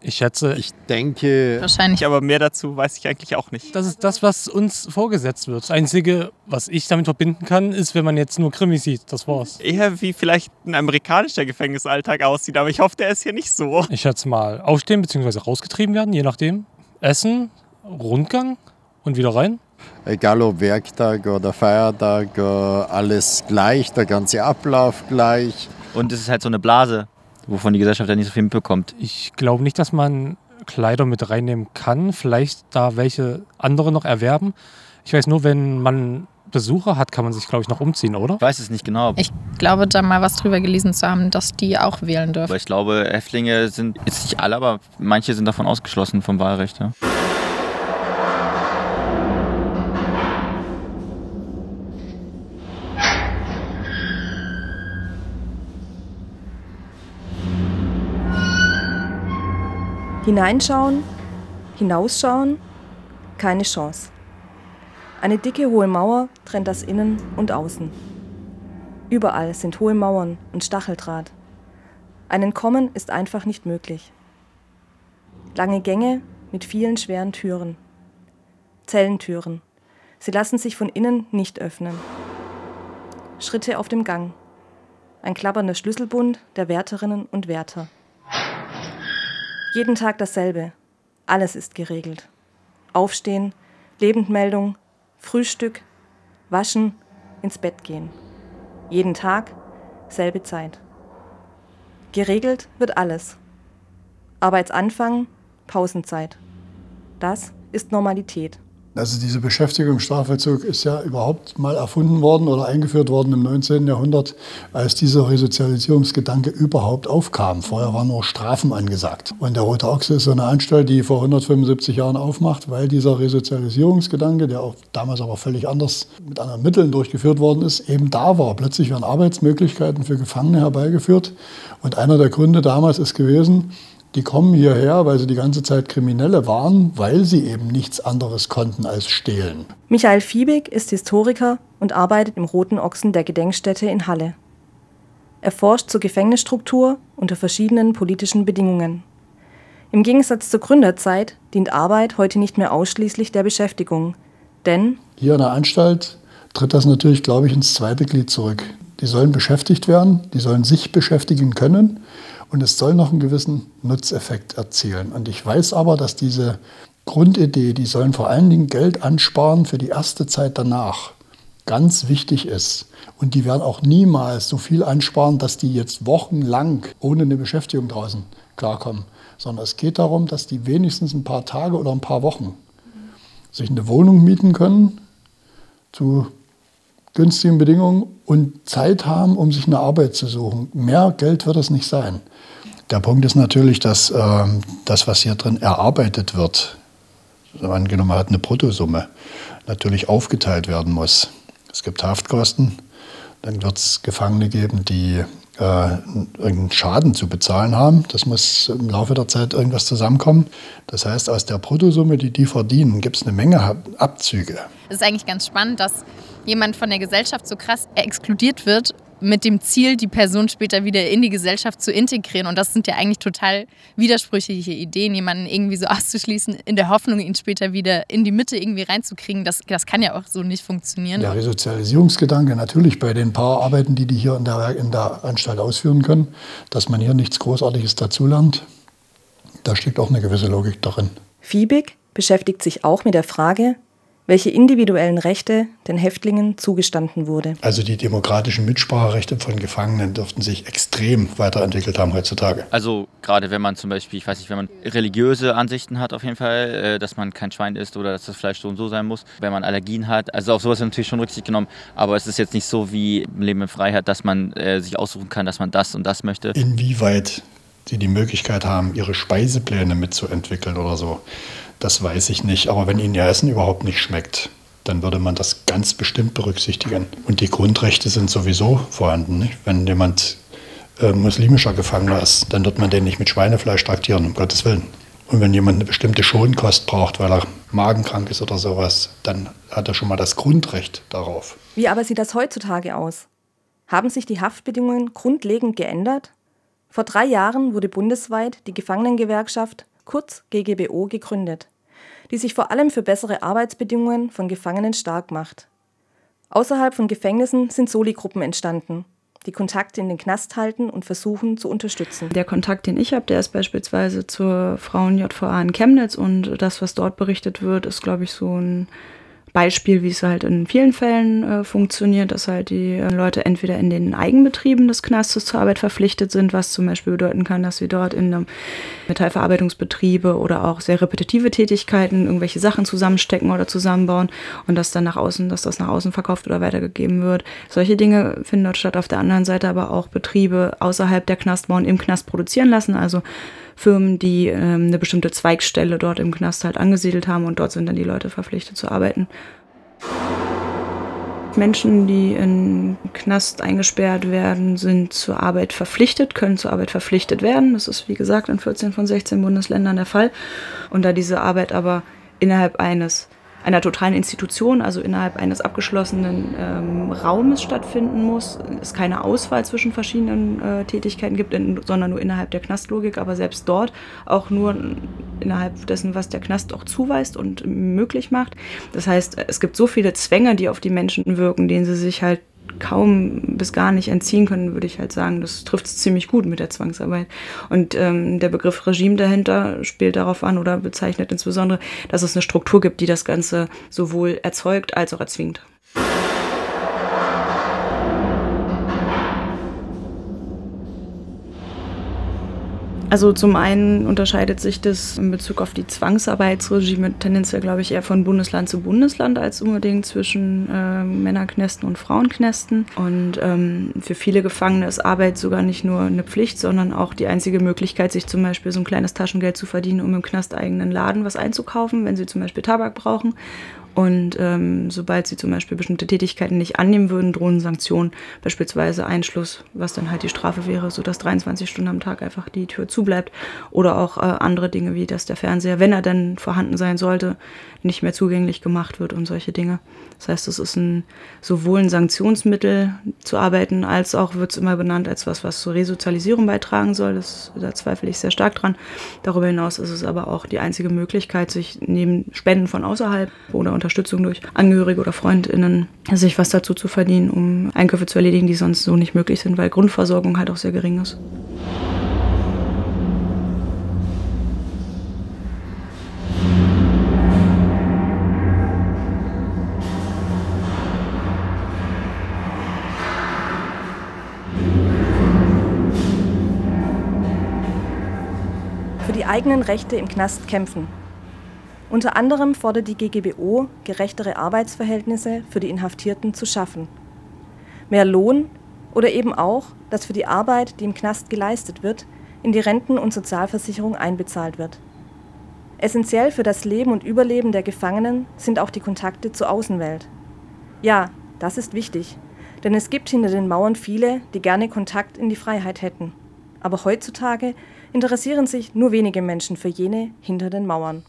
Ich schätze, Ich denke, Wahrscheinlich. aber mehr dazu weiß ich eigentlich auch nicht. das ist das, was uns vorgesetzt wird. Das Einzige, was ich damit verbinden kann, ist, wenn man jetzt nur Krimi sieht. Das war's. Eher wie vielleicht ein amerikanischer Gefängnisalltag aussieht, aber ich hoffe, der ist hier nicht so. Ich schätze mal, aufstehen bzw. rausgetrieben werden, je nachdem. Essen, Rundgang und wieder rein. egal ob Werktag oder Feiertag, äh, alles gleich, der ganze Ablauf gleich. Und es ist halt so eine Blase, wovon die Gesellschaft ja nicht so viel mitbekommt. Ich glaube nicht, dass man Kleider mit reinnehmen kann. Vielleicht da welche andere noch erwerben. Ich weiß nur, wenn man Besucher hat, kann man sich, glaube ich, noch umziehen, oder? Ich weiß es nicht genau. Ich glaube, da mal was drüber gelesen zu haben, dass die auch wählen dürfen. Aber ich glaube, Häftlinge sind jetzt nicht alle, aber manche sind davon ausgeschlossen vom Wahlrecht. Ja. Hineinschauen, hinausschauen, keine Chance. Eine dicke hohe Mauer trennt das Innen und Außen. Überall sind hohe Mauern und Stacheldraht. Ein Entkommen ist einfach nicht möglich. Lange Gänge mit vielen schweren Türen. Zellentüren. Sie lassen sich von innen nicht öffnen. Schritte auf dem Gang. Ein klappernder Schlüsselbund der Wärterinnen und Wärter. Jeden Tag dasselbe. Alles ist geregelt. Aufstehen, Lebendmeldung, Frühstück, waschen, ins Bett gehen. Jeden Tag, selbe Zeit. Geregelt wird alles. Arbeitsanfang, Pausenzeit. Das ist Normalität. Also diese Beschäftigung im Strafvollzug ist ja überhaupt mal erfunden worden oder eingeführt worden im 19. Jahrhundert, als dieser Resozialisierungsgedanke überhaupt aufkam. Vorher waren nur Strafen angesagt. Und der Rote Ochse ist so eine Anstalt, die vor 175 Jahren aufmacht, weil dieser Resozialisierungsgedanke, der auch damals aber völlig anders mit anderen Mitteln durchgeführt worden ist, eben da war. Plötzlich werden Arbeitsmöglichkeiten für Gefangene herbeigeführt. Und einer der Gründe damals ist gewesen, die kommen hierher, weil sie die ganze Zeit Kriminelle waren, weil sie eben nichts anderes konnten als stehlen. Michael Fiebig ist Historiker und arbeitet im Roten Ochsen der Gedenkstätte in Halle. Er forscht zur Gefängnisstruktur unter verschiedenen politischen Bedingungen. Im Gegensatz zur Gründerzeit dient Arbeit heute nicht mehr ausschließlich der Beschäftigung, denn Hier in der Anstalt tritt das natürlich, glaube ich, ins zweite Glied zurück. Die sollen beschäftigt werden, die sollen sich beschäftigen können und es soll noch einen gewissen Nutzeffekt erzielen. Und ich weiß aber, dass diese Grundidee, die sollen vor allen Dingen Geld ansparen für die erste Zeit danach, ganz wichtig ist. Und die werden auch niemals so viel ansparen, dass die jetzt wochenlang ohne eine Beschäftigung draußen klarkommen. Sondern es geht darum, dass die wenigstens ein paar Tage oder ein paar Wochen sich eine Wohnung mieten können zu günstigen Bedingungen und Zeit haben, um sich eine Arbeit zu suchen. Mehr Geld wird es nicht sein. Der Punkt ist natürlich, dass ähm, das, was hier drin erarbeitet wird, angenommen hat eine Bruttosumme, natürlich aufgeteilt werden muss. Es gibt Haftkosten, dann wird es Gefangene geben, die äh, irgendeinen Schaden zu bezahlen haben. Das muss im Laufe der Zeit irgendwas zusammenkommen. Das heißt, aus der Bruttosumme, die die verdienen, gibt es eine Menge Abzüge. Es ist eigentlich ganz spannend, dass jemand von der Gesellschaft so krass exkludiert wird mit dem Ziel, die Person später wieder in die Gesellschaft zu integrieren. Und das sind ja eigentlich total widersprüchliche Ideen, jemanden irgendwie so auszuschließen, in der Hoffnung, ihn später wieder in die Mitte irgendwie reinzukriegen. Das, das kann ja auch so nicht funktionieren. Der Resozialisierungsgedanke natürlich bei den paar Arbeiten, die die hier in der, in der Anstalt ausführen können, dass man hier nichts Großartiges dazulernt, da steckt auch eine gewisse Logik darin. Fiebig beschäftigt sich auch mit der Frage, welche individuellen Rechte den Häftlingen zugestanden wurde. Also die demokratischen Mitspracherechte von Gefangenen dürften sich extrem weiterentwickelt haben heutzutage. Also gerade wenn man zum Beispiel, ich weiß nicht, wenn man religiöse Ansichten hat auf jeden Fall, äh, dass man kein Schwein isst oder dass das Fleisch so und so sein muss, wenn man Allergien hat, also auf sowas wird natürlich schon Rücksicht genommen, aber es ist jetzt nicht so wie im Leben in Freiheit, dass man äh, sich aussuchen kann, dass man das und das möchte. Inwieweit sie die Möglichkeit haben, ihre Speisepläne mitzuentwickeln oder so, das weiß ich nicht. Aber wenn ihnen ihr Essen überhaupt nicht schmeckt, dann würde man das ganz bestimmt berücksichtigen. Und die Grundrechte sind sowieso vorhanden. Nicht? Wenn jemand äh, muslimischer Gefangener ist, dann wird man den nicht mit Schweinefleisch traktieren, um Gottes Willen. Und wenn jemand eine bestimmte Schonkost braucht, weil er magenkrank ist oder sowas, dann hat er schon mal das Grundrecht darauf. Wie aber sieht das heutzutage aus? Haben sich die Haftbedingungen grundlegend geändert? Vor drei Jahren wurde bundesweit die Gefangenengewerkschaft, kurz GGBO, gegründet, die sich vor allem für bessere Arbeitsbedingungen von Gefangenen stark macht. Außerhalb von Gefängnissen sind Soli-Gruppen entstanden, die Kontakte in den Knast halten und versuchen zu unterstützen. Der Kontakt, den ich habe, der ist beispielsweise zur Frauen-JVA in Chemnitz und das, was dort berichtet wird, ist, glaube ich, so ein Beispiel, wie es halt in vielen Fällen äh, funktioniert, dass halt die äh, Leute entweder in den Eigenbetrieben des Knastes zur Arbeit verpflichtet sind, was zum Beispiel bedeuten kann, dass sie dort in einem Metallverarbeitungsbetriebe oder auch sehr repetitive Tätigkeiten irgendwelche Sachen zusammenstecken oder zusammenbauen und dass dann nach außen, dass das nach außen verkauft oder weitergegeben wird. Solche Dinge finden dort statt. Auf der anderen Seite aber auch Betriebe außerhalb der Knastmauern im Knast produzieren lassen, also Firmen, die ähm, eine bestimmte Zweigstelle dort im Knast halt angesiedelt haben und dort sind dann die Leute verpflichtet zu arbeiten. Menschen, die in Knast eingesperrt werden, sind zur Arbeit verpflichtet, können zur Arbeit verpflichtet werden. Das ist, wie gesagt, in 14 von 16 Bundesländern der Fall. Und da diese Arbeit aber innerhalb eines einer totalen Institution, also innerhalb eines abgeschlossenen ähm, Raumes stattfinden muss, es keine Auswahl zwischen verschiedenen äh, Tätigkeiten gibt, in, sondern nur innerhalb der Knastlogik, aber selbst dort auch nur innerhalb dessen, was der Knast auch zuweist und möglich macht. Das heißt, es gibt so viele Zwänge, die auf die Menschen wirken, denen sie sich halt kaum bis gar nicht entziehen können, würde ich halt sagen, das trifft es ziemlich gut mit der Zwangsarbeit. Und ähm, der Begriff Regime dahinter spielt darauf an oder bezeichnet insbesondere, dass es eine Struktur gibt, die das Ganze sowohl erzeugt als auch erzwingt. Also zum einen unterscheidet sich das in Bezug auf die Zwangsarbeitsregime tendenziell, glaube ich, eher von Bundesland zu Bundesland als unbedingt zwischen äh, Männerknästen und Frauenknästen. Und ähm, für viele Gefangene ist Arbeit sogar nicht nur eine Pflicht, sondern auch die einzige Möglichkeit, sich zum Beispiel so ein kleines Taschengeld zu verdienen, um im Knast eigenen Laden was einzukaufen, wenn sie zum Beispiel Tabak brauchen. Und ähm, sobald sie zum Beispiel bestimmte Tätigkeiten nicht annehmen würden, drohen Sanktionen, beispielsweise Einschluss, was dann halt die Strafe wäre, sodass 23 Stunden am Tag einfach die Tür zubleibt. Oder auch äh, andere Dinge, wie dass der Fernseher, wenn er denn vorhanden sein sollte, nicht mehr zugänglich gemacht wird und solche Dinge. Das heißt, es ist ein, sowohl ein Sanktionsmittel zu arbeiten, als auch wird es immer benannt als was, was zur Resozialisierung beitragen soll. Das, da zweifle ich sehr stark dran. Darüber hinaus ist es aber auch die einzige Möglichkeit, sich neben Spenden von außerhalb oder unter Unterstützung durch Angehörige oder FreundInnen, sich was dazu zu verdienen, um Einkäufe zu erledigen, die sonst so nicht möglich sind, weil Grundversorgung halt auch sehr gering ist. Für die eigenen Rechte im Knast kämpfen unter anderem fordert die GGBO, gerechtere Arbeitsverhältnisse für die Inhaftierten zu schaffen. Mehr Lohn oder eben auch, dass für die Arbeit, die im Knast geleistet wird, in die Renten- und Sozialversicherung einbezahlt wird. Essentiell für das Leben und Überleben der Gefangenen sind auch die Kontakte zur Außenwelt. Ja, das ist wichtig, denn es gibt hinter den Mauern viele, die gerne Kontakt in die Freiheit hätten. Aber heutzutage interessieren sich nur wenige Menschen für jene hinter den Mauern.